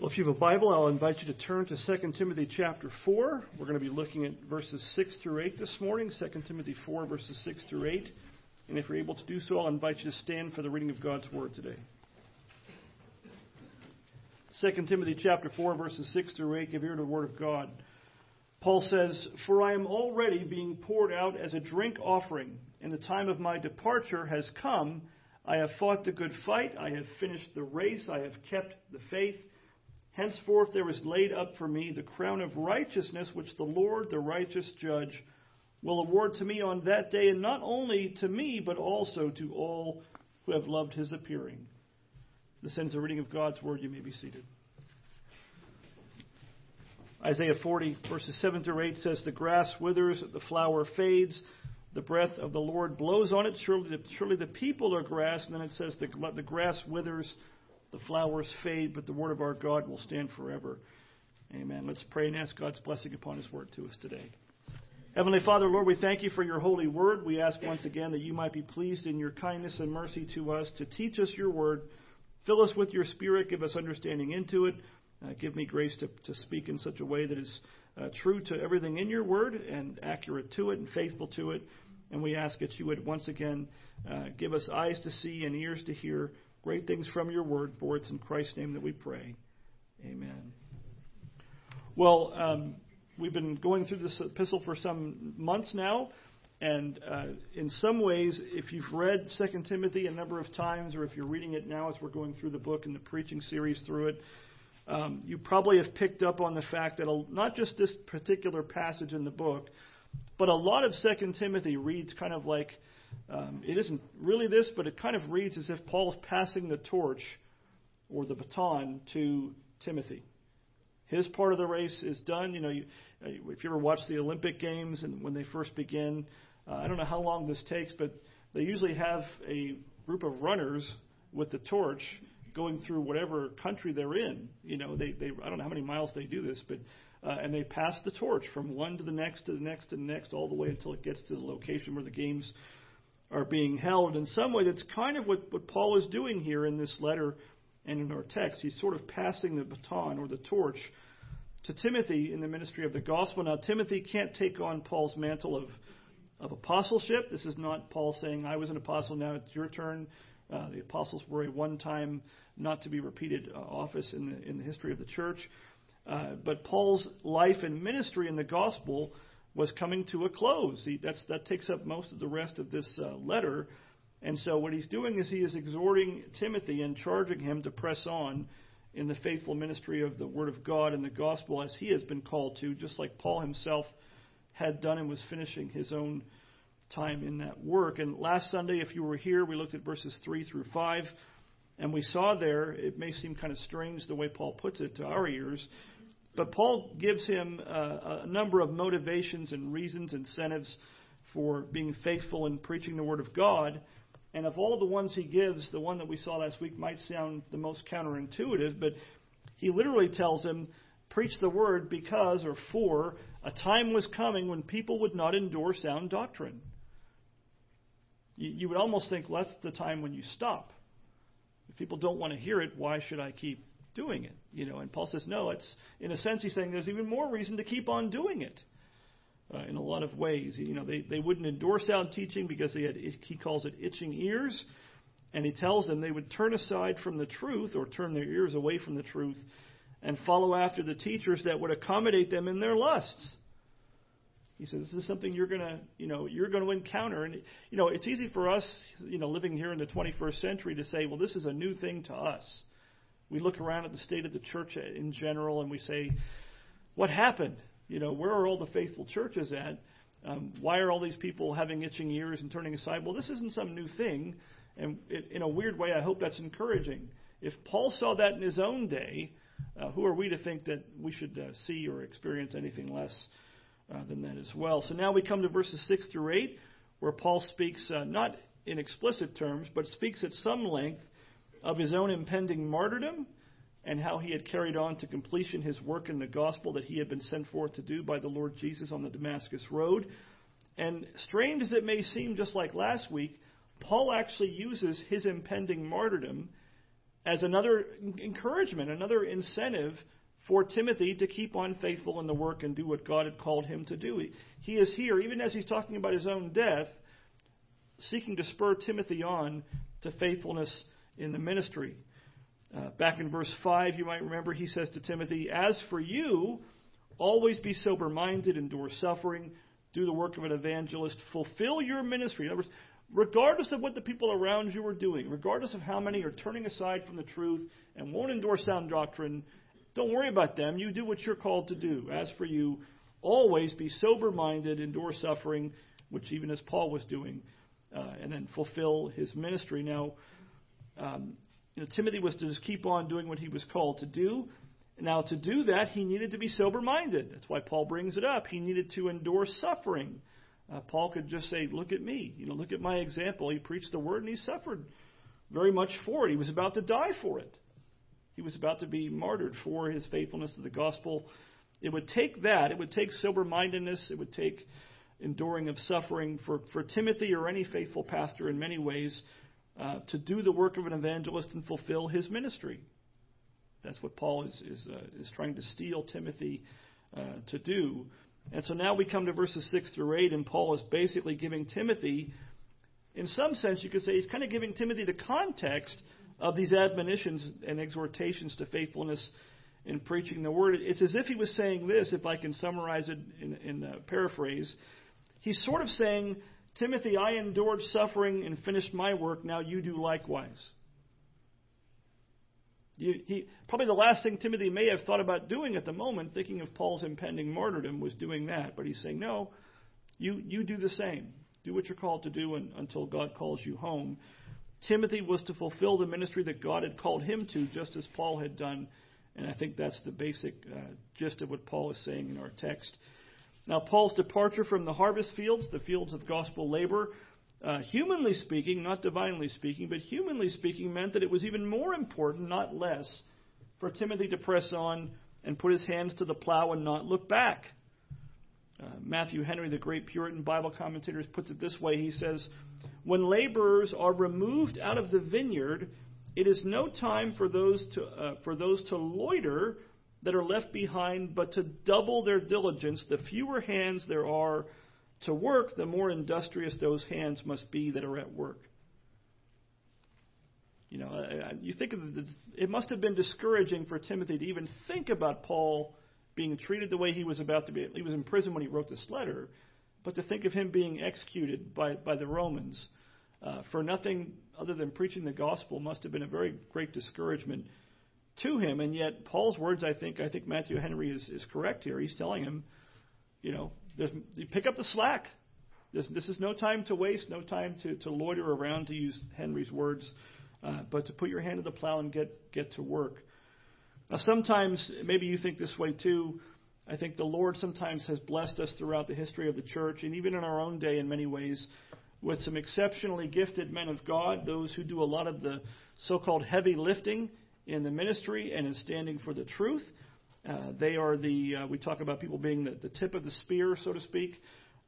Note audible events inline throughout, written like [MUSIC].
Well, if you have a Bible, I'll invite you to turn to 2 Timothy chapter 4. We're going to be looking at verses 6 through 8 this morning, 2 Timothy 4, verses 6 through 8. And if you're able to do so, I'll invite you to stand for the reading of God's Word today. 2 Timothy chapter 4, verses 6 through 8, give ear to the Word of God. Paul says, For I am already being poured out as a drink offering, and the time of my departure has come. I have fought the good fight, I have finished the race, I have kept the faith. Henceforth there is laid up for me the crown of righteousness, which the Lord, the righteous judge, will award to me on that day, and not only to me, but also to all who have loved his appearing. This ends the reading of God's word. You may be seated. Isaiah 40, verses 7 through 8 says, The grass withers, the flower fades, the breath of the Lord blows on it. Surely the, surely the people are grass. And then it says, the, the grass withers, the flowers fade, but the word of our God will stand forever. Amen. Let's pray and ask God's blessing upon his word to us today. Heavenly Father, Lord, we thank you for your holy word. We ask once again that you might be pleased in your kindness and mercy to us to teach us your word. Fill us with your spirit. Give us understanding into it. Uh, give me grace to, to speak in such a way that is uh, true to everything in your word and accurate to it and faithful to it. And we ask that you would once again uh, give us eyes to see and ears to hear great things from your word, for it's in Christ's name that we pray. Amen. Well, um, we've been going through this epistle for some months now, and uh, in some ways, if you've read 2 Timothy a number of times, or if you're reading it now as we're going through the book and the preaching series through it, um, you probably have picked up on the fact that a, not just this particular passage in the book, but a lot of 2 Timothy reads kind of like um, it isn't really this, but it kind of reads as if Paul is passing the torch or the baton to Timothy. His part of the race is done. You know, you, uh, if you ever watch the Olympic Games and when they first begin, uh, I don't know how long this takes, but they usually have a group of runners with the torch going through whatever country they're in. You know, they, they I don't know how many miles they do this, but uh, and they pass the torch from one to the next to the next to the next, all the way until it gets to the location where the games are being held. In some way, that's kind of what, what Paul is doing here in this letter and in our text. He's sort of passing the baton or the torch to Timothy in the ministry of the gospel. Now, Timothy can't take on Paul's mantle of, of apostleship. This is not Paul saying, I was an apostle, now it's your turn. Uh, the apostles were a one time, not to be repeated uh, office in the, in the history of the church. Uh, but Paul's life and ministry in the gospel was coming to a close. He, that takes up most of the rest of this uh, letter. And so what he's doing is he is exhorting Timothy and charging him to press on in the faithful ministry of the Word of God and the gospel as he has been called to, just like Paul himself had done and was finishing his own time in that work. And last Sunday, if you were here, we looked at verses 3 through 5. And we saw there, it may seem kind of strange the way Paul puts it to our ears, but Paul gives him uh, a number of motivations and reasons, incentives for being faithful in preaching the Word of God. And of all the ones he gives, the one that we saw last week might sound the most counterintuitive, but he literally tells him, Preach the Word because or for a time was coming when people would not endure sound doctrine. You, you would almost think, well, that's the time when you stop. If people don't want to hear it, why should I keep doing it. You know, and Paul says, no, it's in a sense he's saying there's even more reason to keep on doing it. Uh, in a lot of ways, you know, they, they wouldn't endorse sound teaching because they had he calls it itching ears, and he tells them they would turn aside from the truth or turn their ears away from the truth and follow after the teachers that would accommodate them in their lusts. He says this is something you're gonna, you know, you're to encounter, and you know, it's easy for us, you know, living here in the 21st century to say, well, this is a new thing to us we look around at the state of the church in general and we say, what happened? You know, where are all the faithful churches at? Um, why are all these people having itching ears and turning aside? Well, this isn't some new thing. And it, in a weird way, I hope that's encouraging. If Paul saw that in his own day, uh, who are we to think that we should uh, see or experience anything less uh, than that as well? So now we come to verses 6 through 8, where Paul speaks uh, not in explicit terms, but speaks at some length of his own impending martyrdom and how he had carried on to completion his work in the gospel that he had been sent forth to do by the Lord Jesus on the Damascus Road. And strange as it may seem, just like last week, Paul actually uses his impending martyrdom as another encouragement, another incentive for Timothy to keep on faithful in the work and do what God had called him to do. He is here, even as he's talking about his own death, seeking to spur Timothy on to faithfulness in the ministry. Uh, back in verse 5, you might remember, he says to Timothy, As for you, always be sober minded, endure suffering, do the work of an evangelist, fulfill your ministry. In other words, regardless of what the people around you are doing, regardless of how many are turning aside from the truth and won't endure sound doctrine, don't worry about them. You do what you're called to do. As for you, always be sober minded, endure suffering, which even as Paul was doing, uh, and then fulfill his ministry. Now, um, you know, Timothy was to just keep on doing what he was called to do. Now, to do that, he needed to be sober minded. That's why Paul brings it up. He needed to endure suffering. Uh, Paul could just say, Look at me. You know, look at my example. He preached the word and he suffered very much for it. He was about to die for it. He was about to be martyred for his faithfulness to the gospel. It would take that, it would take sober mindedness, it would take enduring of suffering for, for Timothy or any faithful pastor in many ways uh, to do the work of an evangelist and fulfill his ministry. That's what Paul is, is, uh, is trying to steel Timothy uh, to do. And so now we come to verses 6 through 8, and Paul is basically giving Timothy, in some sense, you could say, he's kind of giving Timothy the context of these admonitions and exhortations to faithfulness in preaching the word. It's as if he was saying this, if I can summarize it in, in a paraphrase. He's sort of saying, Timothy, I endured suffering and finished my work, now you do likewise. You, he, probably the last thing Timothy may have thought about doing at the moment, thinking of Paul's impending martyrdom, was doing that. But he's saying, no, you, you do the same. Do what you're called to do and, until God calls you home. Timothy was to fulfill the ministry that God had called him to, just as Paul had done. And I think that's the basic uh, gist of what Paul is saying in our text. Now, Paul's departure from the harvest fields, the fields of gospel labor, uh, humanly speaking, not divinely speaking, but humanly speaking, meant that it was even more important, not less, for Timothy to press on and put his hands to the plow and not look back. Uh, Matthew Henry, the great Puritan Bible commentator, puts it this way. He says, When laborers are removed out of the vineyard, it is no time for those to, uh, for those to loiter that are left behind, but to double their diligence. The fewer hands there are to work, the more industrious those hands must be that are at work. You know, you think of it, it must have been discouraging for Timothy to even think about Paul being treated the way he was about to be. He was in prison when he wrote this letter, but to think of him being executed by, by the Romans uh, for nothing other than preaching the gospel must have been a very great discouragement to him. And yet, Paul's words, I think, I think Matthew Henry is, is correct here. He's telling him, you know, you pick up the slack. This, this is no time to waste, no time to, to loiter around, to use Henry's words, uh, but to put your hand to the plow and get, get to work. Now, sometimes, maybe you think this way too. I think the Lord sometimes has blessed us throughout the history of the church, and even in our own day in many ways, with some exceptionally gifted men of God, those who do a lot of the so called heavy lifting in the ministry and in standing for the truth. Uh, they are the, uh, we talk about people being the, the tip of the spear, so to speak.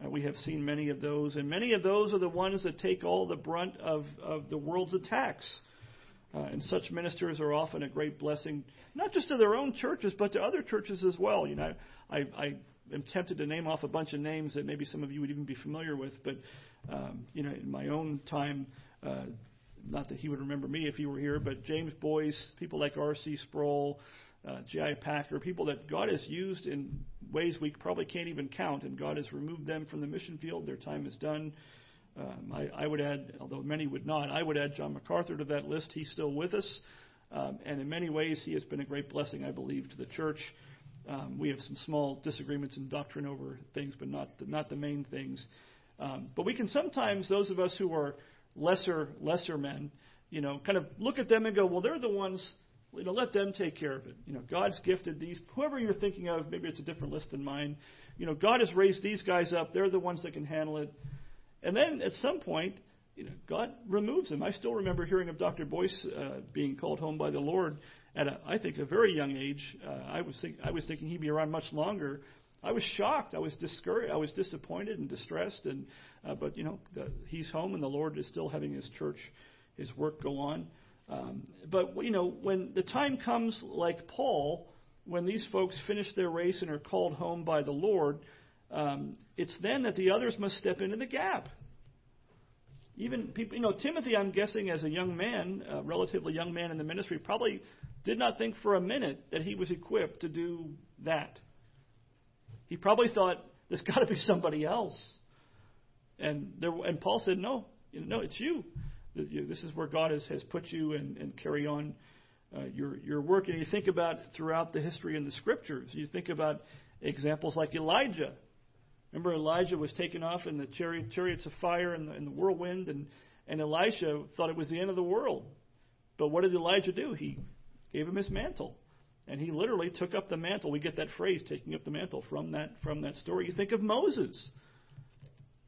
Uh, we have seen many of those, and many of those are the ones that take all the brunt of, of the world's attacks. Uh, and such ministers are often a great blessing, not just to their own churches, but to other churches as well. You know, I, I am tempted to name off a bunch of names that maybe some of you would even be familiar with, but um, you know, in my own time, uh, not that he would remember me if he were here, but James Boice, people like R.C. Sproul, uh, J.I. Packer, people that God has used in ways we probably can't even count, and God has removed them from the mission field. Their time is done. Um, I, I would add, although many would not, I would add John MacArthur to that list. He's still with us, um, and in many ways, he has been a great blessing, I believe, to the church. Um, we have some small disagreements in doctrine over things, but not the, not the main things. Um, but we can sometimes, those of us who are lesser lesser men, you know, kind of look at them and go, well, they're the ones you know, let them take care of it. You know, God's gifted these, whoever you're thinking of, maybe it's a different list than mine. You know, God has raised these guys up. They're the ones that can handle it. And then at some point, you know, God removes them. I still remember hearing of Dr. Boice uh, being called home by the Lord at, a, I think, a very young age. Uh, I was think, I was thinking he'd be around much longer. I was shocked. I was discouraged. I was disappointed and distressed. And uh, but you know, the, he's home, and the Lord is still having His church, His work go on. Um, but you know, when the time comes, like Paul, when these folks finish their race and are called home by the Lord, um, it's then that the others must step into the gap. Even people, you know, Timothy, I'm guessing, as a young man, a relatively young man in the ministry, probably did not think for a minute that he was equipped to do that. He probably thought there's got to be somebody else. And there, and Paul said, no, no, it's you. This is where God has, has put you and, and carry on uh, your, your work. And you think about throughout the history in the scriptures, you think about examples like Elijah. Remember, Elijah was taken off in the chariot, chariots of fire and the, in the whirlwind, and, and Elisha thought it was the end of the world. But what did Elijah do? He gave him his mantle. And he literally took up the mantle. We get that phrase, taking up the mantle, from that, from that story. You think of Moses.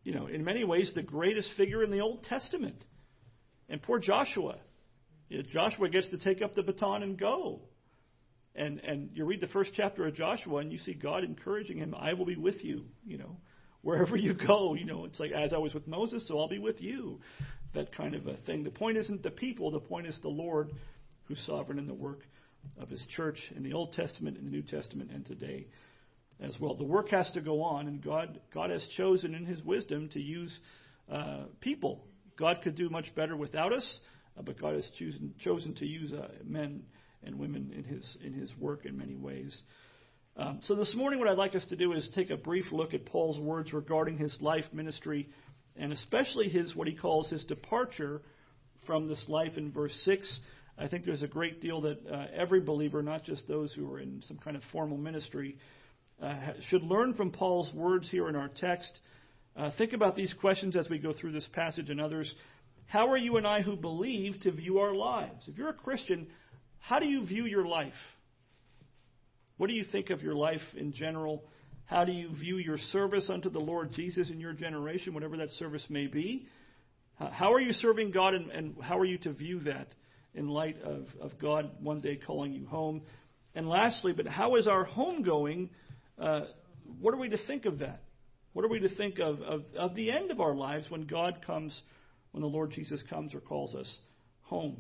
You know, in many ways, the greatest figure in the Old Testament. And poor Joshua. You know, Joshua gets to take up the baton and go. And and you read the first chapter of Joshua and you see God encouraging him, I will be with you, you know, wherever you go, you know, it's like as I was with Moses, so I'll be with you. That kind of a thing. The point isn't the people, the point is the Lord who's sovereign in the work of his church in the Old Testament, in the New Testament, and today as well. The work has to go on, and God God has chosen in his wisdom to use uh, people. God could do much better without us, uh, but God has chosen chosen to use uh, men and women in his in his work in many ways. Um, so this morning, what I'd like us to do is take a brief look at Paul's words regarding his life ministry, and especially his what he calls his departure from this life in verse six. I think there's a great deal that uh, every believer, not just those who are in some kind of formal ministry, uh, should learn from Paul's words here in our text. Uh, think about these questions as we go through this passage and others. How are you and I who believe to view our lives? If you're a Christian, how do you view your life? What do you think of your life in general? How do you view your service unto the Lord Jesus in your generation, whatever that service may be? How are you serving God, and, and how are you to view that in light of, of God one day calling you home? And lastly, but how is our home going? Uh, what are we to think of that? What are we to think of, of, of the end of our lives when God comes, when the Lord Jesus comes or calls us home?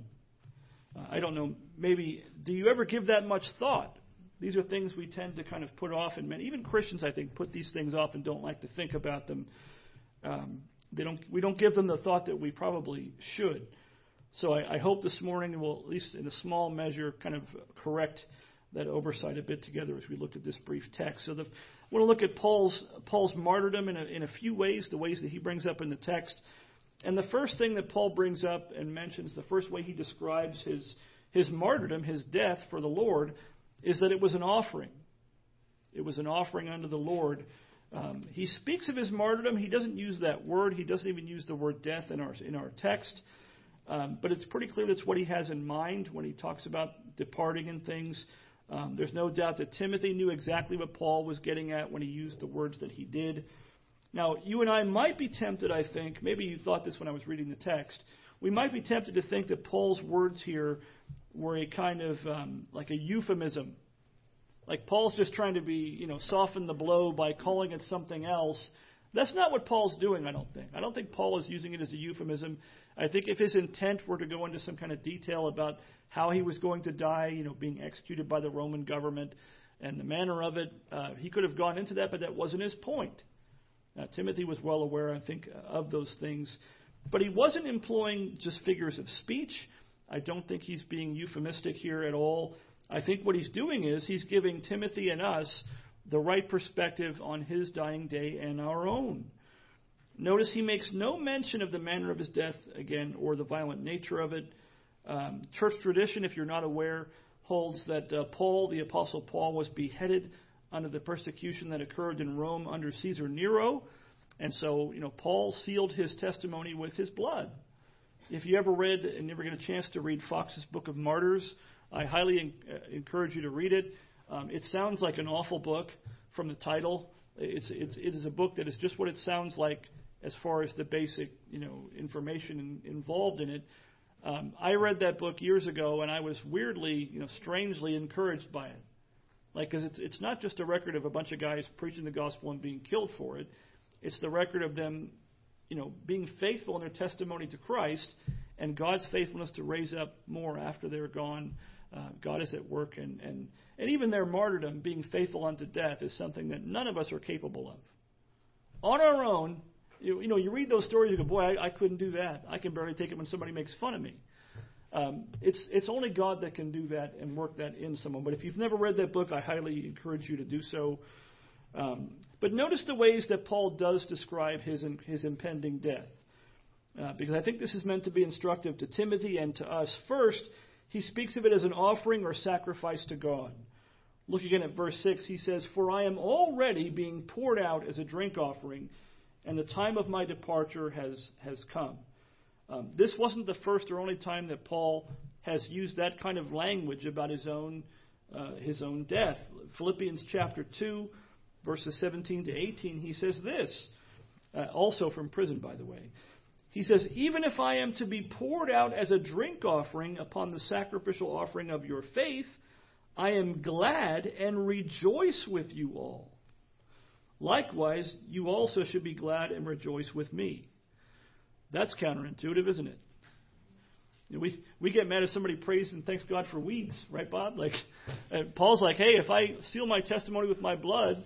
Uh, I don't know, maybe, do you ever give that much thought? These are things we tend to kind of put off, and many, even Christians, I think, put these things off and don't like to think about them. Um, they don't, we don't give them the thought that we probably should. So I, I hope this morning we'll at least in a small measure, kind of correct that oversight a bit together as we look at this brief text. So the, I want to look at Paul's Paul's martyrdom in a, in a few ways, the ways that he brings up in the text. And the first thing that Paul brings up and mentions, the first way he describes his, his martyrdom, his death for the Lord, is that it was an offering. It was an offering unto the Lord. Um, he speaks of his martyrdom. He doesn't use that word. He doesn't even use the word death in our, in our text. Um, but it's pretty clear that's what he has in mind when he talks about departing and things. Um, there's no doubt that Timothy knew exactly what Paul was getting at when he used the words that he did. Now, you and I might be tempted, I think, maybe you thought this when I was reading the text, we might be tempted to think that Paul's words here were a kind of um, like a euphemism. Like Paul's just trying to be, you know, soften the blow by calling it something else. That's not what Paul's doing, I don't think. I don't think Paul is using it as a euphemism. I think if his intent were to go into some kind of detail about how he was going to die, you know, being executed by the Roman government and the manner of it, uh, he could have gone into that, but that wasn't his point. Uh, Timothy was well aware, I think, of those things. But he wasn't employing just figures of speech. I don't think he's being euphemistic here at all. I think what he's doing is he's giving Timothy and us the right perspective on his dying day and our own. Notice he makes no mention of the manner of his death, again, or the violent nature of it. Um, church tradition, if you're not aware, holds that uh, Paul, the Apostle Paul, was beheaded under the persecution that occurred in Rome under Caesar Nero. And so, you know, Paul sealed his testimony with his blood. If you ever read and never get a chance to read Foxe's Book of Martyrs, I highly uh, encourage you to read it. Um, it sounds like an awful book from the title. It's, it's, it is a book that is just what it sounds like as far as the basic, you know, information in, involved in it. Um, I read that book years ago, and I was weirdly, you know, strangely encouraged by it. Like, because it's it's not just a record of a bunch of guys preaching the gospel and being killed for it. It's the record of them, you know, being faithful in their testimony to Christ and God's faithfulness to raise up more after they're gone. Uh, God is at work, and, and, and even their martyrdom, being faithful unto death, is something that none of us are capable of. On our own, you, you know, you read those stories, you go, boy, I, I couldn't do that. I can barely take it when somebody makes fun of me. Um, it's it's only God that can do that and work that in someone. But if you've never read that book, I highly encourage you to do so. Um, but notice the ways that Paul does describe his his impending death, uh, because I think this is meant to be instructive to Timothy and to us. First, he speaks of it as an offering or sacrifice to God. Look again at verse six. He says, "For I am already being poured out as a drink offering, and the time of my departure has has come." Um, this wasn't the first or only time that Paul has used that kind of language about his own uh, his own death. Philippians chapter two, verses 17 to 18, he says this, uh, also from prison, by the way. He says, Even if I am to be poured out as a drink offering upon the sacrificial offering of your faith, I am glad and rejoice with you all. Likewise, you also should be glad and rejoice with me. That's counterintuitive, isn't it? You know, we we get mad if somebody prays and thanks God for weeds, right, Bob? [LAUGHS] Like, Paul's like, hey, if I seal my testimony with my blood,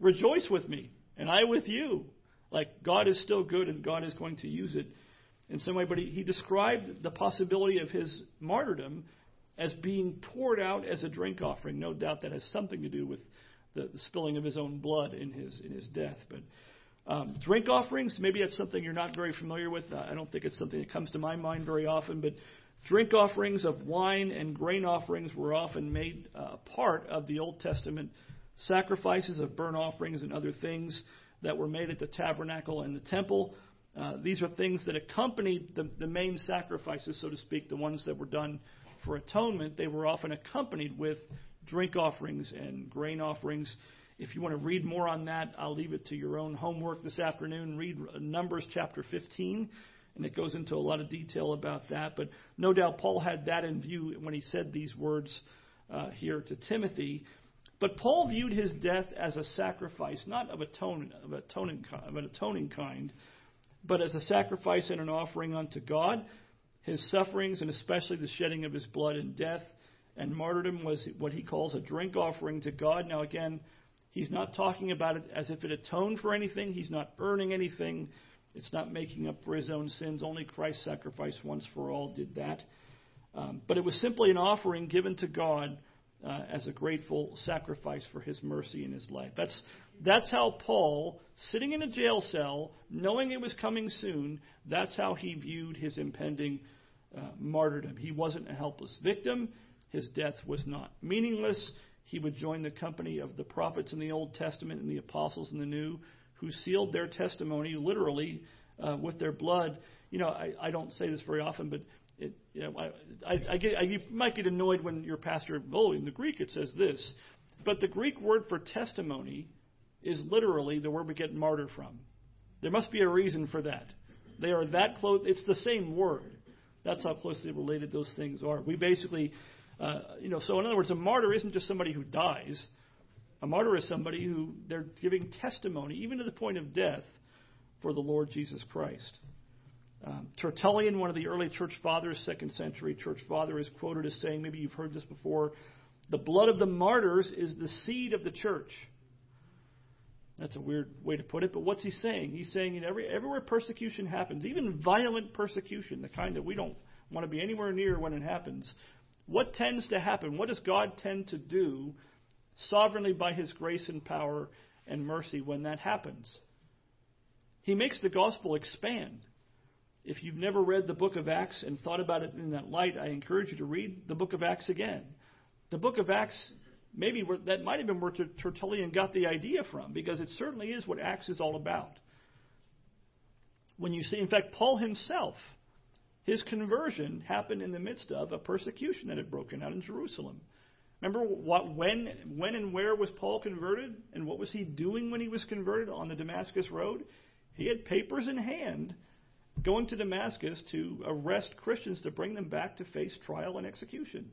rejoice with me, and I with you. Like, God is still good, and God is going to use it in some way. But he, he described the possibility of his martyrdom as being poured out as a drink offering. No doubt that has something to do with the, the spilling of his own blood in his in his death, but. Um, drink offerings, maybe that's something you're not very familiar with. Uh, I don't think it's something that comes to my mind very often, but drink offerings of wine and grain offerings were often made uh, part of the Old Testament sacrifices of burnt offerings and other things that were made at the tabernacle and the temple. Uh, these are things that accompanied the, the main sacrifices, so to speak, the ones that were done for atonement. They were often accompanied with drink offerings and grain offerings. If you want to read more on that, I'll leave it to your own homework this afternoon. Read Numbers chapter 15, and it goes into a lot of detail about that. But no doubt Paul had that in view when he said these words uh, here to Timothy. But Paul viewed his death as a sacrifice, not of, atonement, of, atoning, of an atoning kind, but as a sacrifice and an offering unto God. His sufferings, and especially the shedding of his blood in death and martyrdom, was what he calls a drink offering to God. Now, again, He's not talking about it as if it atoned for anything. He's not earning anything. It's not making up for his own sins. Only Christ's sacrifice once for all did that. Um, but it was simply an offering given to God uh, as a grateful sacrifice for his mercy in his life. That's, that's how Paul, sitting in a jail cell, knowing it was coming soon, that's how he viewed his impending uh, martyrdom. He wasn't a helpless victim. His death was not meaningless he would join the company of the prophets in the Old Testament and the apostles in the New, who sealed their testimony literally uh, with their blood. You know, I, I don't say this very often, but it, you know, I, I, I get, I, you might get annoyed when your pastor, oh, in the Greek it says this, but the Greek word for testimony is literally the word we get martyr from. There must be a reason for that. They are that close. It's the same word. That's how closely related those things are. We basically uh, you know, so in other words, a martyr isn't just somebody who dies. A martyr is somebody who they're giving testimony, even to the point of death, for the Lord Jesus Christ. Um, Tertullian, one of the early church fathers, second century church father, is quoted as saying, maybe you've heard this before, the blood of the martyrs is the seed of the church. That's a weird way to put it, but what's he saying? He's saying in every, everywhere persecution happens, even violent persecution, the kind that we don't want to be anywhere near when it happens, what tends to happen? What does God tend to do sovereignly by His grace and power and mercy when that happens? He makes the gospel expand. If you've never read the book of Acts and thought about it in that light, I encourage you to read the book of Acts again. The book of Acts, maybe that might have been where Tertullian got the idea from, because it certainly is what Acts is all about. When you see, in fact, Paul himself his conversion happened in the midst of a persecution that had broken out in Jerusalem. Remember what, when, when and where was Paul converted? And what was he doing when he was converted on the Damascus Road? He had papers in hand going to Damascus to arrest Christians to bring them back to face trial and execution.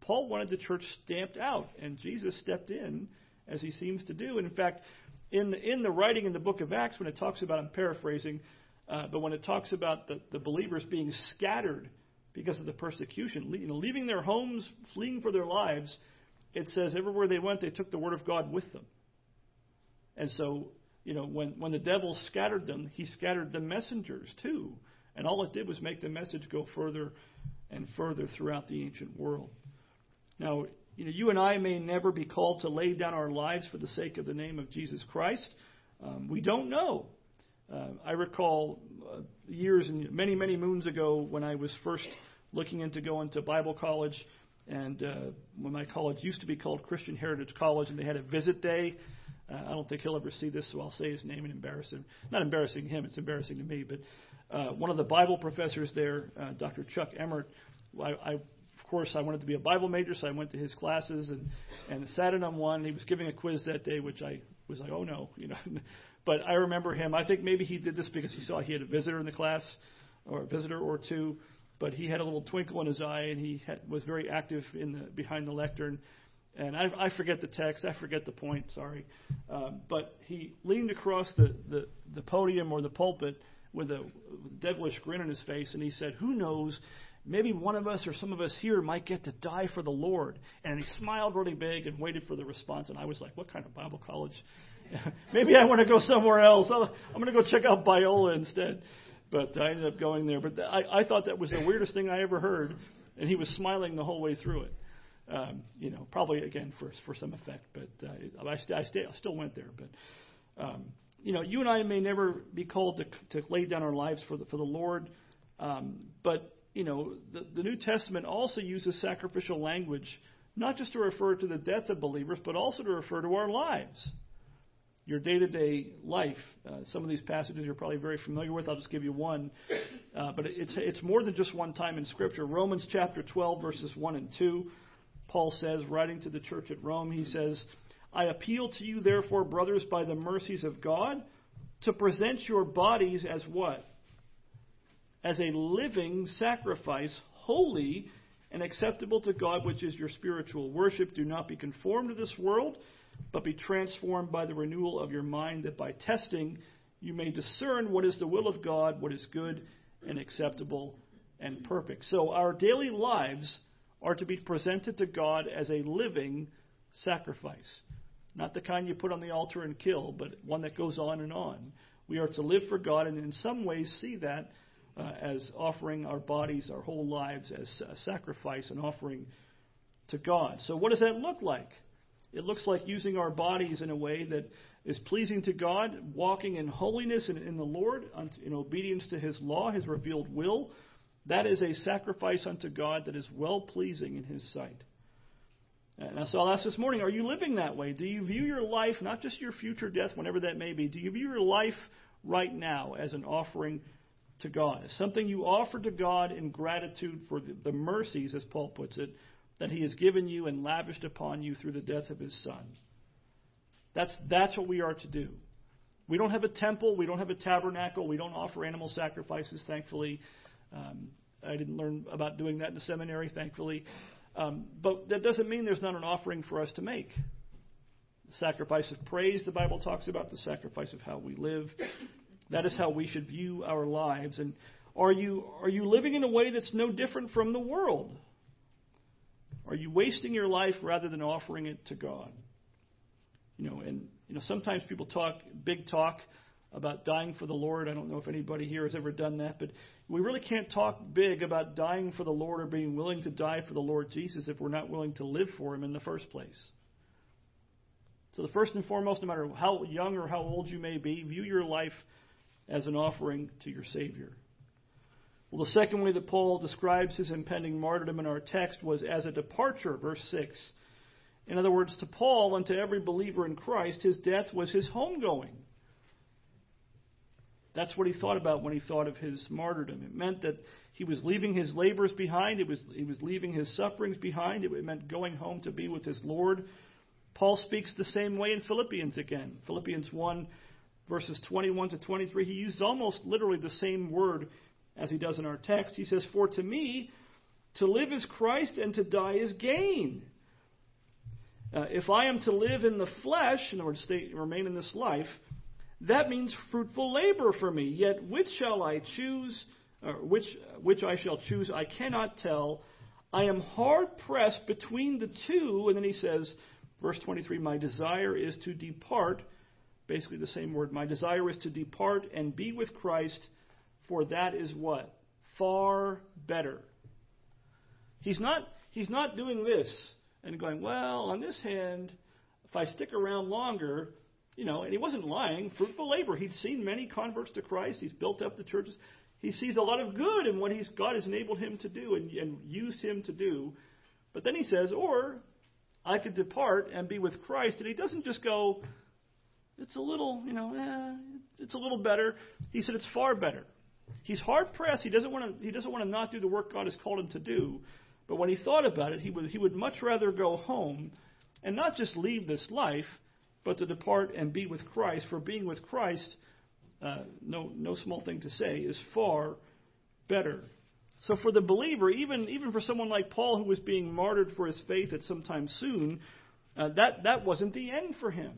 Paul wanted the church stamped out, and Jesus stepped in, as he seems to do. And in fact, in the, in the writing in the book of Acts, when it talks about, I'm paraphrasing, Uh, but when it talks about the, the believers being scattered because of the persecution, you know, leaving their homes, fleeing for their lives, it says everywhere they went, they took the word of God with them. And so, you know, when, when the devil scattered them, he scattered the messengers too. And all it did was make the message go further and further throughout the ancient world. Now, you know, you and I may never be called to lay down our lives for the sake of the name of Jesus Christ. Um, we don't know. Uh, I recall uh, years and many, many moons ago when I was first looking into going to Bible college, and uh, when my college used to be called Christian Heritage College, and they had a visit day. I don't think he'll ever see this, so I'll say his name and embarrass him. Not embarrassing him; it's embarrassing to me. But uh, one of the Bible professors there, uh, Dr. Chuck Emmert, I, I of course, I wanted to be a Bible major, so I went to his classes and and sat in on one. He was giving a quiz that day, which I was like, oh no, [LAUGHS] you know. but I remember him. I think maybe he did this because he saw he had a visitor in the class, or a visitor or two. But he had a little twinkle in his eye, and he had, was very active in the behind the lectern. And I, I forget the text, I forget the point. Sorry, um, but he leaned across the, the the podium or the pulpit with a devilish grin on his face, and he said, "Who knows? maybe one of us or some of us here might get to die for the Lord. And he smiled really big and waited for the response. And I was like, what kind of Bible college? [LAUGHS] maybe I want to go somewhere else. I'm going to go check out Biola instead. But I ended up going there. But I, I thought that was the weirdest thing I ever heard. And he was smiling the whole way through it. Um, you know, probably again for for some effect, but uh, I, st- I, stay, I still went there. But um, you know, you and I may never be called to to lay down our lives for the for the Lord, um, but you know, the, the New Testament also uses sacrificial language, not just to refer to the death of believers, but also to refer to our lives, your day to day life. Uh, some of these passages you're probably very familiar with. I'll just give you one. Uh, but it's, it's more than just one time in Scripture. Romans chapter 12, verses 1 and 2, Paul says, writing to the church at Rome, he says, I appeal to you, therefore, brothers, by the mercies of God, to present your bodies as what? as a living sacrifice, holy and acceptable to God, which is your spiritual worship. Do not be conformed to this world, but be transformed by the renewal of your mind, that by testing you may discern what is the will of God, what is good and acceptable and perfect. So our daily lives are to be presented to God as a living sacrifice. Not the kind you put on the altar and kill, but one that goes on and on. We are to live for God and in some ways see that uh, as offering our bodies, our whole lives as a sacrifice and offering to God. So, what does that look like? It looks like using our bodies in a way that is pleasing to God, walking in holiness in, in the Lord, in obedience to His law, His revealed will. That is a sacrifice unto God that is well pleasing in His sight. And so I'll ask this morning are you living that way? Do you view your life, not just your future death, whenever that may be, do you view your life right now as an offering to God. It's something you offer to God in gratitude for the, the mercies, as Paul puts it, that He has given you and lavished upon you through the death of His Son. That's, that's what we are to do. We don't have a temple. We don't have a tabernacle. We don't offer animal sacrifices, thankfully. Um, I didn't learn about doing that in seminary, thankfully. Um, but that doesn't mean there's not an offering for us to make. The sacrifice of praise, the Bible talks about, the sacrifice of how we live. That is how we should view our lives. And are you, are you living in a way that's no different from the world? Are you wasting your life rather than offering it to God? You know, and you know, sometimes people talk big talk about dying for the Lord. I don't know if anybody here has ever done that, but we really can't talk big about dying for the Lord or being willing to die for the Lord Jesus if we're not willing to live for Him in the first place. So, the first and foremost, no matter how young or how old you may be, view your life as an offering to your Savior. Well, the second way that Paul describes his impending martyrdom in our text was as a departure, verse 6. In other words, to Paul and to every believer in Christ, his death was his homegoing. That's what he thought about when he thought of his martyrdom. It meant that he was leaving his labors behind, it was, he was leaving his sufferings behind, it meant going home to be with his Lord. Paul speaks the same way in Philippians again. Philippians 1 verses 21 to 23, he uses almost literally the same word as he does in our text. He says, For to me, to live is Christ, and to die is gain. Uh, if I am to live in the flesh, in order to stay, remain in this life, that means fruitful labor for me. Yet which shall I choose? Which which I shall choose? I cannot tell. I am hard pressed between the two. And then he says, verse 23, My desire is to depart. Basically, the same word. My desire is to depart and be with Christ, for that is what? Far better. He's not, he's not doing this and going, Well, on this hand, if I stick around longer, you know, and he wasn't lying, fruitful labor. He'd seen many converts to Christ, he's built up the churches he sees a lot of good in what he's, God has enabled him to do and, and used him to do. But then he says, or I could depart and be with Christ. And he doesn't just go, it's a little, you know, eh, it's a little better. He said it's far better. He's hard pressed. He doesn't want to. He doesn't want to not do the work God has called him to do. But when he thought about it, he would he would much rather go home and not just leave this life, but to depart and be with Christ. For being with Christ uh, no, no small thing to say, is far better. So for the believer, even, even for someone like Paul who was being martyred for his faith at some time soon, uh, that, that wasn't the end for him.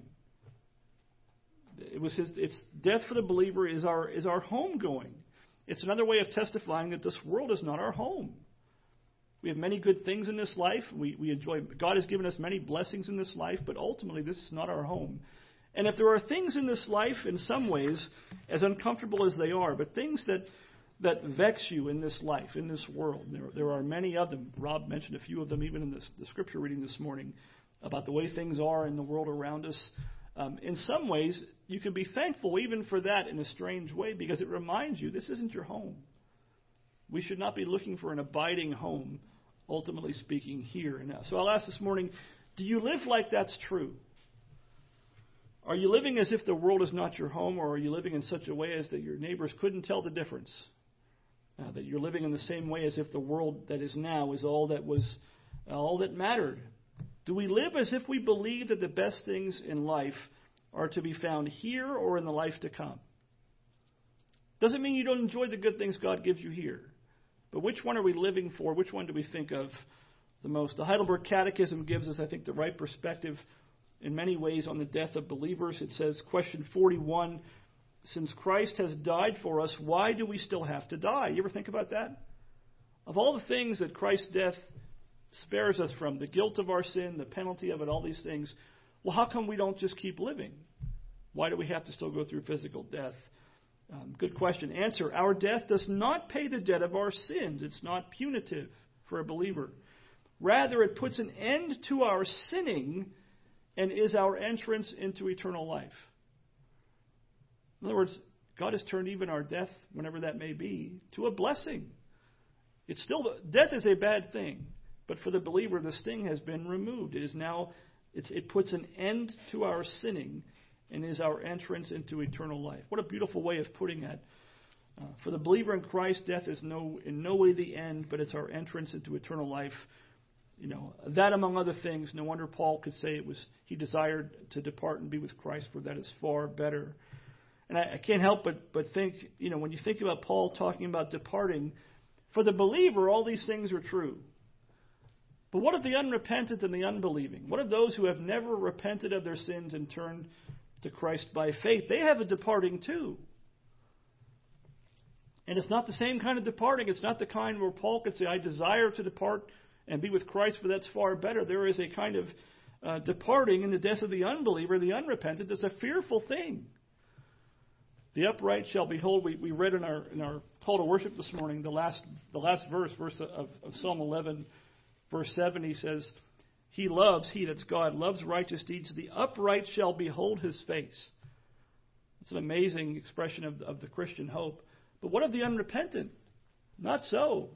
It was his, it's death for the believer is our, is our home going. It's another way of testifying that this world is not our home. We have many good things in this life. We, we enjoy, God has given us many blessings in this life, but ultimately this is not our home. And if there are things in this life, in some ways, as uncomfortable as they are, but things that, that vex you in this life, in this world, there, there are many of them. Rob mentioned a few of them even in this, the scripture reading this morning about the way things are in the world around us. Um, in some ways, you can be thankful even for that in a strange way because it reminds you this isn't your home. We should not be looking for an abiding home, ultimately speaking, here and now. So I'll ask this morning do you live like that's true? Are you living as if the world is not your home, or are you living in such a way as that your neighbors couldn't tell the difference? Uh, that you're living in the same way as if the world that is now is all that was uh, all that mattered. Do we live as if we believe that the best things in life are to be found here or in the life to come? Doesn't mean you don't enjoy the good things God gives you here. But which one are we living for? Which one do we think of the most? The Heidelberg Catechism gives us, I think, the right perspective in many ways on the death of believers. It says, question 41 Since Christ has died for us, why do we still have to die? You ever think about that? Of all the things that Christ's death spares us from, the guilt of our sin, the penalty of it, all these things, well, how come we don't just keep living? Why do we have to still go through physical death? Um, good question. Answer Our death does not pay the debt of our sins, it's not punitive for a believer. Rather, it puts an end to our sinning and is our entrance into eternal life. In other words, God has turned even our death, whenever that may be, to a blessing. It's still death is a bad thing, but for the believer, the sting has been removed. It is now it puts an end to our sinning and is our entrance into eternal life. What a beautiful way of putting that. Uh, for the believer in Christ, death is no in no way the end, but it's our entrance into eternal life you know, that among other things, no wonder Paul could say it was he desired to depart and be with Christ, for that is far better. And I, I can't help but, but think, you know, when you think about Paul talking about departing, for the believer, all these things are true. But what of the unrepentant and the unbelieving? What of those who have never repented of their sins and turned to Christ by faith? They have a departing too. And it's not the same kind of departing. It's not the kind where Paul could say, I desire to depart and be with Christ, for that's far better. There is a kind of uh, departing in the death of the unbeliever, the unrepentant. It's a fearful thing. The upright shall behold. We, we read in our in our call to worship this morning the last the last verse, verse of, of Psalm 11, verse 7. He says, "He loves he that's God loves righteous deeds. The upright shall behold His face." It's an amazing expression of, of the Christian hope. But what of the unrepentant? Not so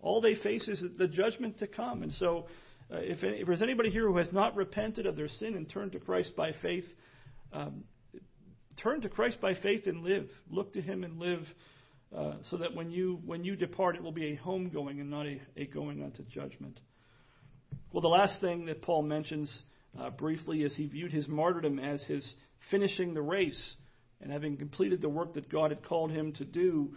all they face is the judgment to come. And so, uh, if, if, there's anybody here who has not repented of their sin and turned to Christ by faith, um, turn to Christ by faith and live. Look to Him and live, uh, so that when you when you depart, it will be a homegoing and not a, a going unto judgment. Well, the last thing that Paul mentions uh, briefly is he viewed his martyrdom as his finishing the race and having completed the work that God had called him to do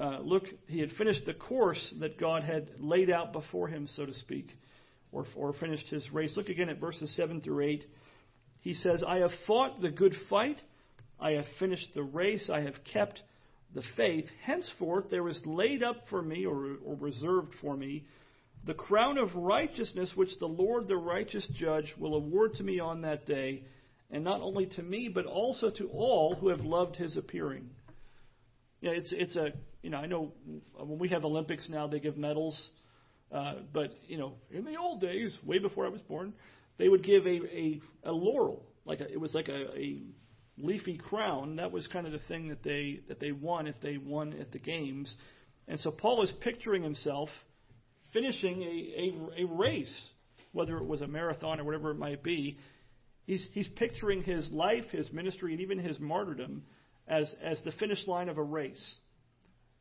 uh, look, he had finished the course that God had laid out before him, so to speak, or, or finished his race. Look again at verses 7 through 8. He says, I have fought the good fight. I have finished the race, I have kept the faith. Henceforth there is laid up for me, or, or reserved for me, the crown of righteousness which the Lord, the righteous judge, will award to me on that day, and not only to me, but also to all who have loved his appearing. Yeah, it's it's a you know I know when we have Olympics now they give medals, uh, but you know in the old days, way before I was born, they would give a a, a laurel like a, it was like a, a leafy crown. That was kind of the thing that they that they won if they won at the games. And so Paul is picturing himself finishing a, a, a race, whether it was a marathon or whatever it might be. He's, he's picturing his life, his ministry, and even his martyrdom as, as the finish line of a race.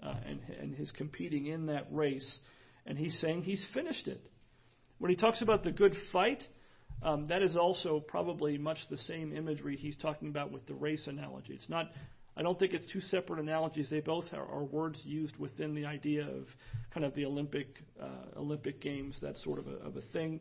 Uh, and, and his competing in that race. And he's saying he's finished it. When he talks about the good fight, um, that is also probably much the same imagery he's talking about with the race analogy. It's not. I don't think it's two separate analogies. They both are, are words used within the idea of kind of the Olympic uh, Olympic games, that sort of a, of a thing.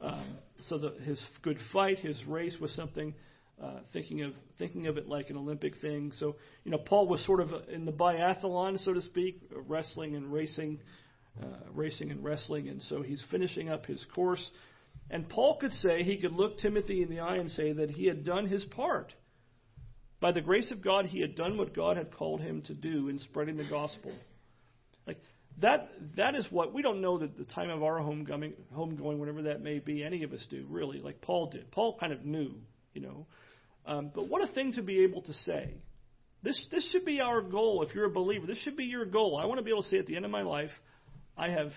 Um, so the, his good fight, his race was something. Uh, thinking of thinking of it like an Olympic thing. So you know, Paul was sort of in the biathlon, so to speak, wrestling and racing, uh, racing and wrestling, and so he's finishing up his course. And Paul could say, he could look Timothy in the eye and say that he had done his part. By the grace of God, he had done what God had called him to do in spreading the gospel. Like that that is what we don't know that the time of our homecoming homegoing, whenever that may be, any of us do, really, like Paul did. Paul kind of knew, you know. Um, but what a thing to be able to say. This this should be our goal if you're a believer. This should be your goal. I want to be able to say at the end of my life, I have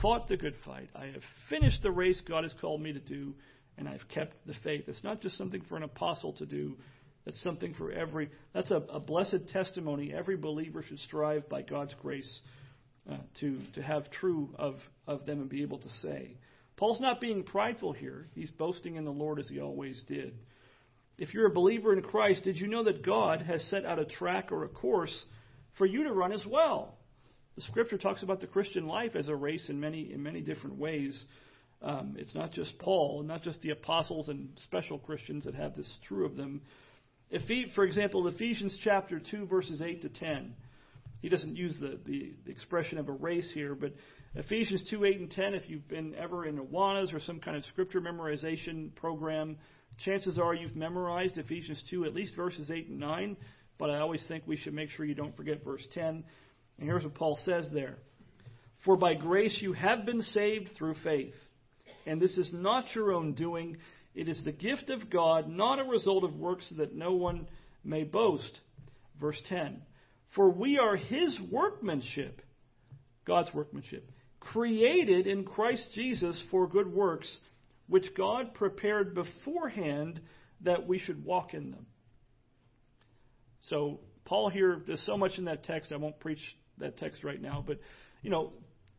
fought the good fight. I have finished the race God has called me to do, and I've kept the faith. It's not just something for an apostle to do. That's something for every. That's a, a blessed testimony. Every believer should strive by God's grace uh, to to have true of of them and be able to say. Paul's not being prideful here. He's boasting in the Lord as he always did. If you're a believer in Christ, did you know that God has set out a track or a course for you to run as well? The Scripture talks about the Christian life as a race in many in many different ways. Um, it's not just Paul, not just the apostles and special Christians that have this true of them. For example, Ephesians chapter 2, verses 8 to 10. He doesn't use the, the, the expression of a race here, but Ephesians 2, 8, and 10, if you've been ever in Awanas or some kind of scripture memorization program, chances are you've memorized Ephesians 2, at least verses 8 and 9, but I always think we should make sure you don't forget verse 10. And here's what Paul says there For by grace you have been saved through faith. And this is not your own doing, it is the gift of God, not a result of works, that no one may boast. Verse 10 For we are his workmanship, God's workmanship, created in Christ Jesus for good works, which God prepared beforehand that we should walk in them. So, Paul here, there's so much in that text, I won't preach that text right now, but you know,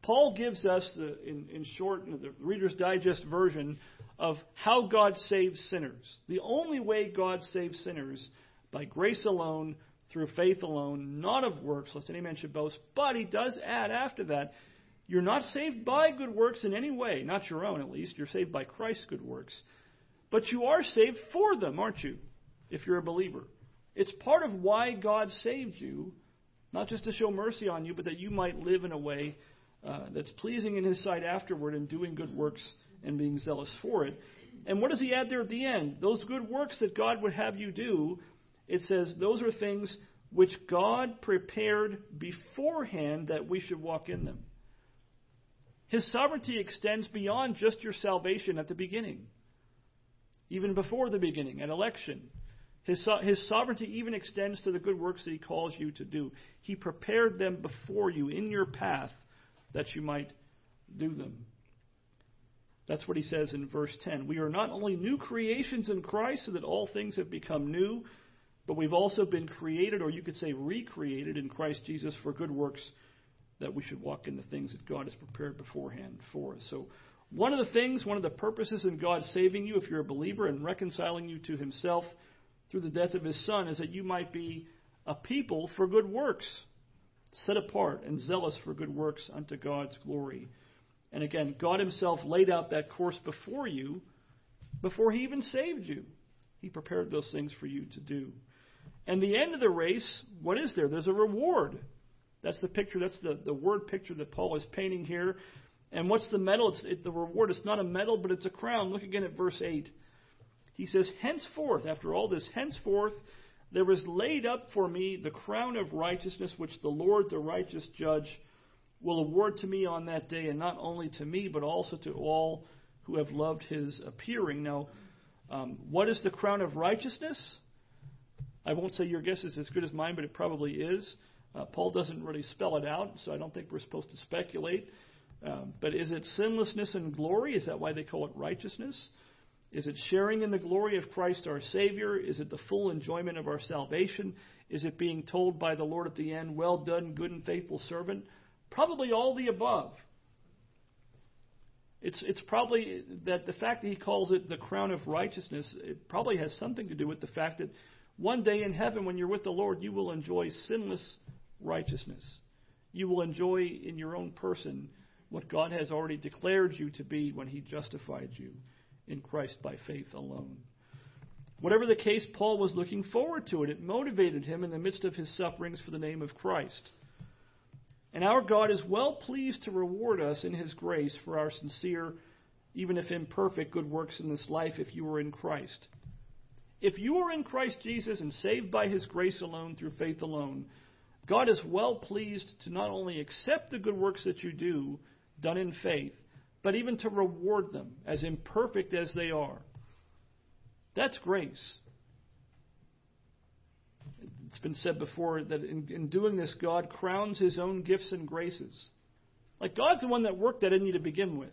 Paul gives us the in, in short the Reader's Digest version of how God saves sinners. The only way God saves sinners by grace alone, through faith alone, not of works, lest any man should boast. But he does add after that, you're not saved by good works in any way, not your own at least. You're saved by Christ's good works. But you are saved for them, aren't you? If you're a believer. It's part of why God saved you not just to show mercy on you, but that you might live in a way uh, that's pleasing in His sight afterward and doing good works and being zealous for it. And what does He add there at the end? Those good works that God would have you do, it says, those are things which God prepared beforehand that we should walk in them. His sovereignty extends beyond just your salvation at the beginning, even before the beginning, at election. His, his sovereignty even extends to the good works that He calls you to do. He prepared them before you in your path that you might do them. That's what he says in verse 10. We are not only new creations in Christ, so that all things have become new, but we've also been created, or you could say recreated, in Christ Jesus for good works that we should walk in the things that God has prepared beforehand for us. So, one of the things, one of the purposes in God saving you, if you're a believer, and reconciling you to Himself through the death of his son is that you might be a people for good works, set apart and zealous for good works unto God's glory. And again, God himself laid out that course before you before he even saved you. He prepared those things for you to do. And the end of the race, what is there? There's a reward. That's the picture, that's the, the word picture that Paul is painting here. And what's the medal? It's, it, the reward is not a medal, but it's a crown. Look again at verse 8. He says, Henceforth, after all this, henceforth, there was laid up for me the crown of righteousness, which the Lord, the righteous judge, will award to me on that day, and not only to me, but also to all who have loved his appearing. Now, um, what is the crown of righteousness? I won't say your guess is as good as mine, but it probably is. Uh, Paul doesn't really spell it out, so I don't think we're supposed to speculate. Um, but is it sinlessness and glory? Is that why they call it righteousness? Is it sharing in the glory of Christ our Savior? Is it the full enjoyment of our salvation? Is it being told by the Lord at the end, Well done, good and faithful servant? Probably all the above. It's, it's probably that the fact that he calls it the crown of righteousness, it probably has something to do with the fact that one day in heaven, when you're with the Lord, you will enjoy sinless righteousness. You will enjoy in your own person what God has already declared you to be when he justified you in Christ by faith alone. Whatever the case, Paul was looking forward to it. It motivated him in the midst of his sufferings for the name of Christ. And our God is well pleased to reward us in his grace for our sincere, even if imperfect, good works in this life if you are in Christ. If you are in Christ Jesus and saved by his grace alone through faith alone, God is well pleased to not only accept the good works that you do, done in faith, but even to reward them, as imperfect as they are. That's grace. It's been said before that in, in, doing this, God crowns his own gifts and graces. Like God's the one that worked that in you to begin with.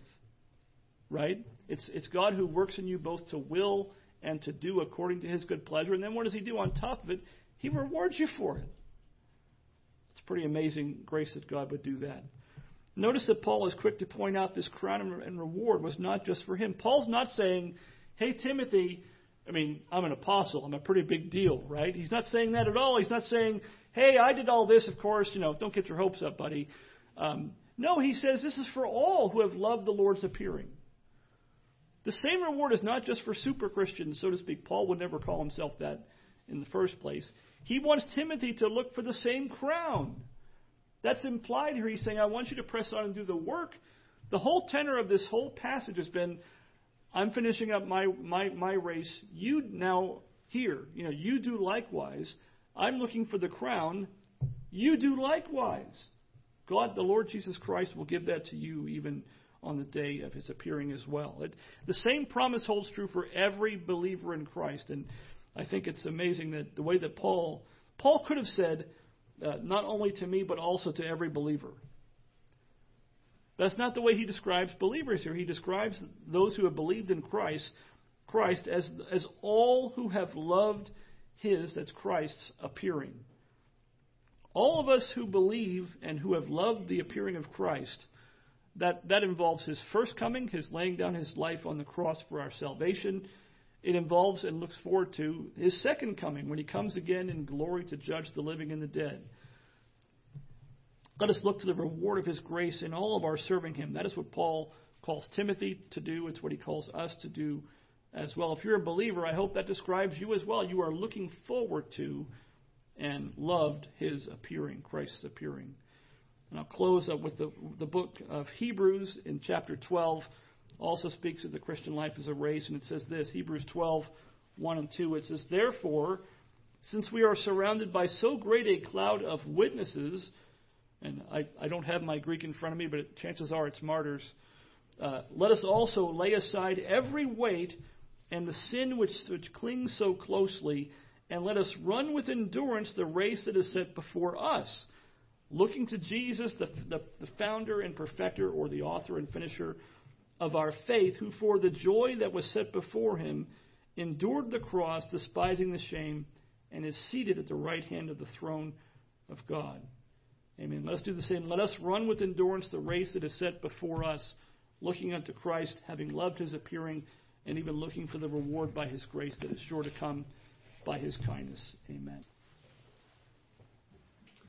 Right? It's, it's God who works in you both to will and to do according to his good pleasure. And then what does he do on top of it? He rewards you for it. It's pretty amazing grace that God would do that. Notice that Paul is quick to point out this crown and reward was not just for him. Paul's not saying, hey, Timothy, I mean, I'm an apostle. I'm a pretty big deal, right? He's not saying that at all. He's not saying, hey, I did all this, of course, you know, don't get your hopes up, buddy. Um, no, he says this is for all who have loved the Lord's appearing. The same reward is not just for super Christians, so to speak. Paul would never call himself that in the first place. He wants Timothy to look for the same crown. That's implied here. He's saying, I want you to press on and do the work. The whole tenor of this whole passage has been, I'm finishing up my, my, my race. You now here, you know, you do likewise. I'm looking for the crown. You do likewise. God, the Lord Jesus Christ, will give that to you even on the day of his appearing as well. It, the same promise holds true for every believer in Christ. And I think it's amazing that the way that Paul, Paul could have said, uh, not only to me, but also to every believer. That's not the way he describes believers here. He describes those who have believed in Christ, Christ as, as all who have loved his, that's Christ's, appearing. All of us who believe and who have loved the appearing of Christ, that, that involves his first coming, his laying down his life on the cross for our salvation. It involves and looks forward to his second coming when he comes again in glory to judge the living and the dead. Let us look to the reward of his grace in all of our serving him. That is what Paul calls Timothy to do. It's what he calls us to do as well. If you're a believer, I hope that describes you as well. You are looking forward to and loved his appearing, Christ's appearing. And I'll close up with the, the book of Hebrews in chapter 12. Also speaks of the Christian life as a race, and it says this Hebrews 12, 1 and 2. It says, Therefore, since we are surrounded by so great a cloud of witnesses, and I, I don't have my Greek in front of me, but chances are it's martyrs. Uh, let us also lay aside every weight and the sin which, which clings so closely, and let us run with endurance the race that is set before us looking to Jesus, the, the, the, founder and perfecter, or the author and finisher of our faith, who for the joy that was set before him endured the cross, despising the shame, and is seated at the right hand of the throne of God. Amen. Let us do the same. Let us run with endurance the race that is set before us, looking unto Christ, having loved his appearing, and even looking for the reward by his grace that is sure to come by his kindness. Amen.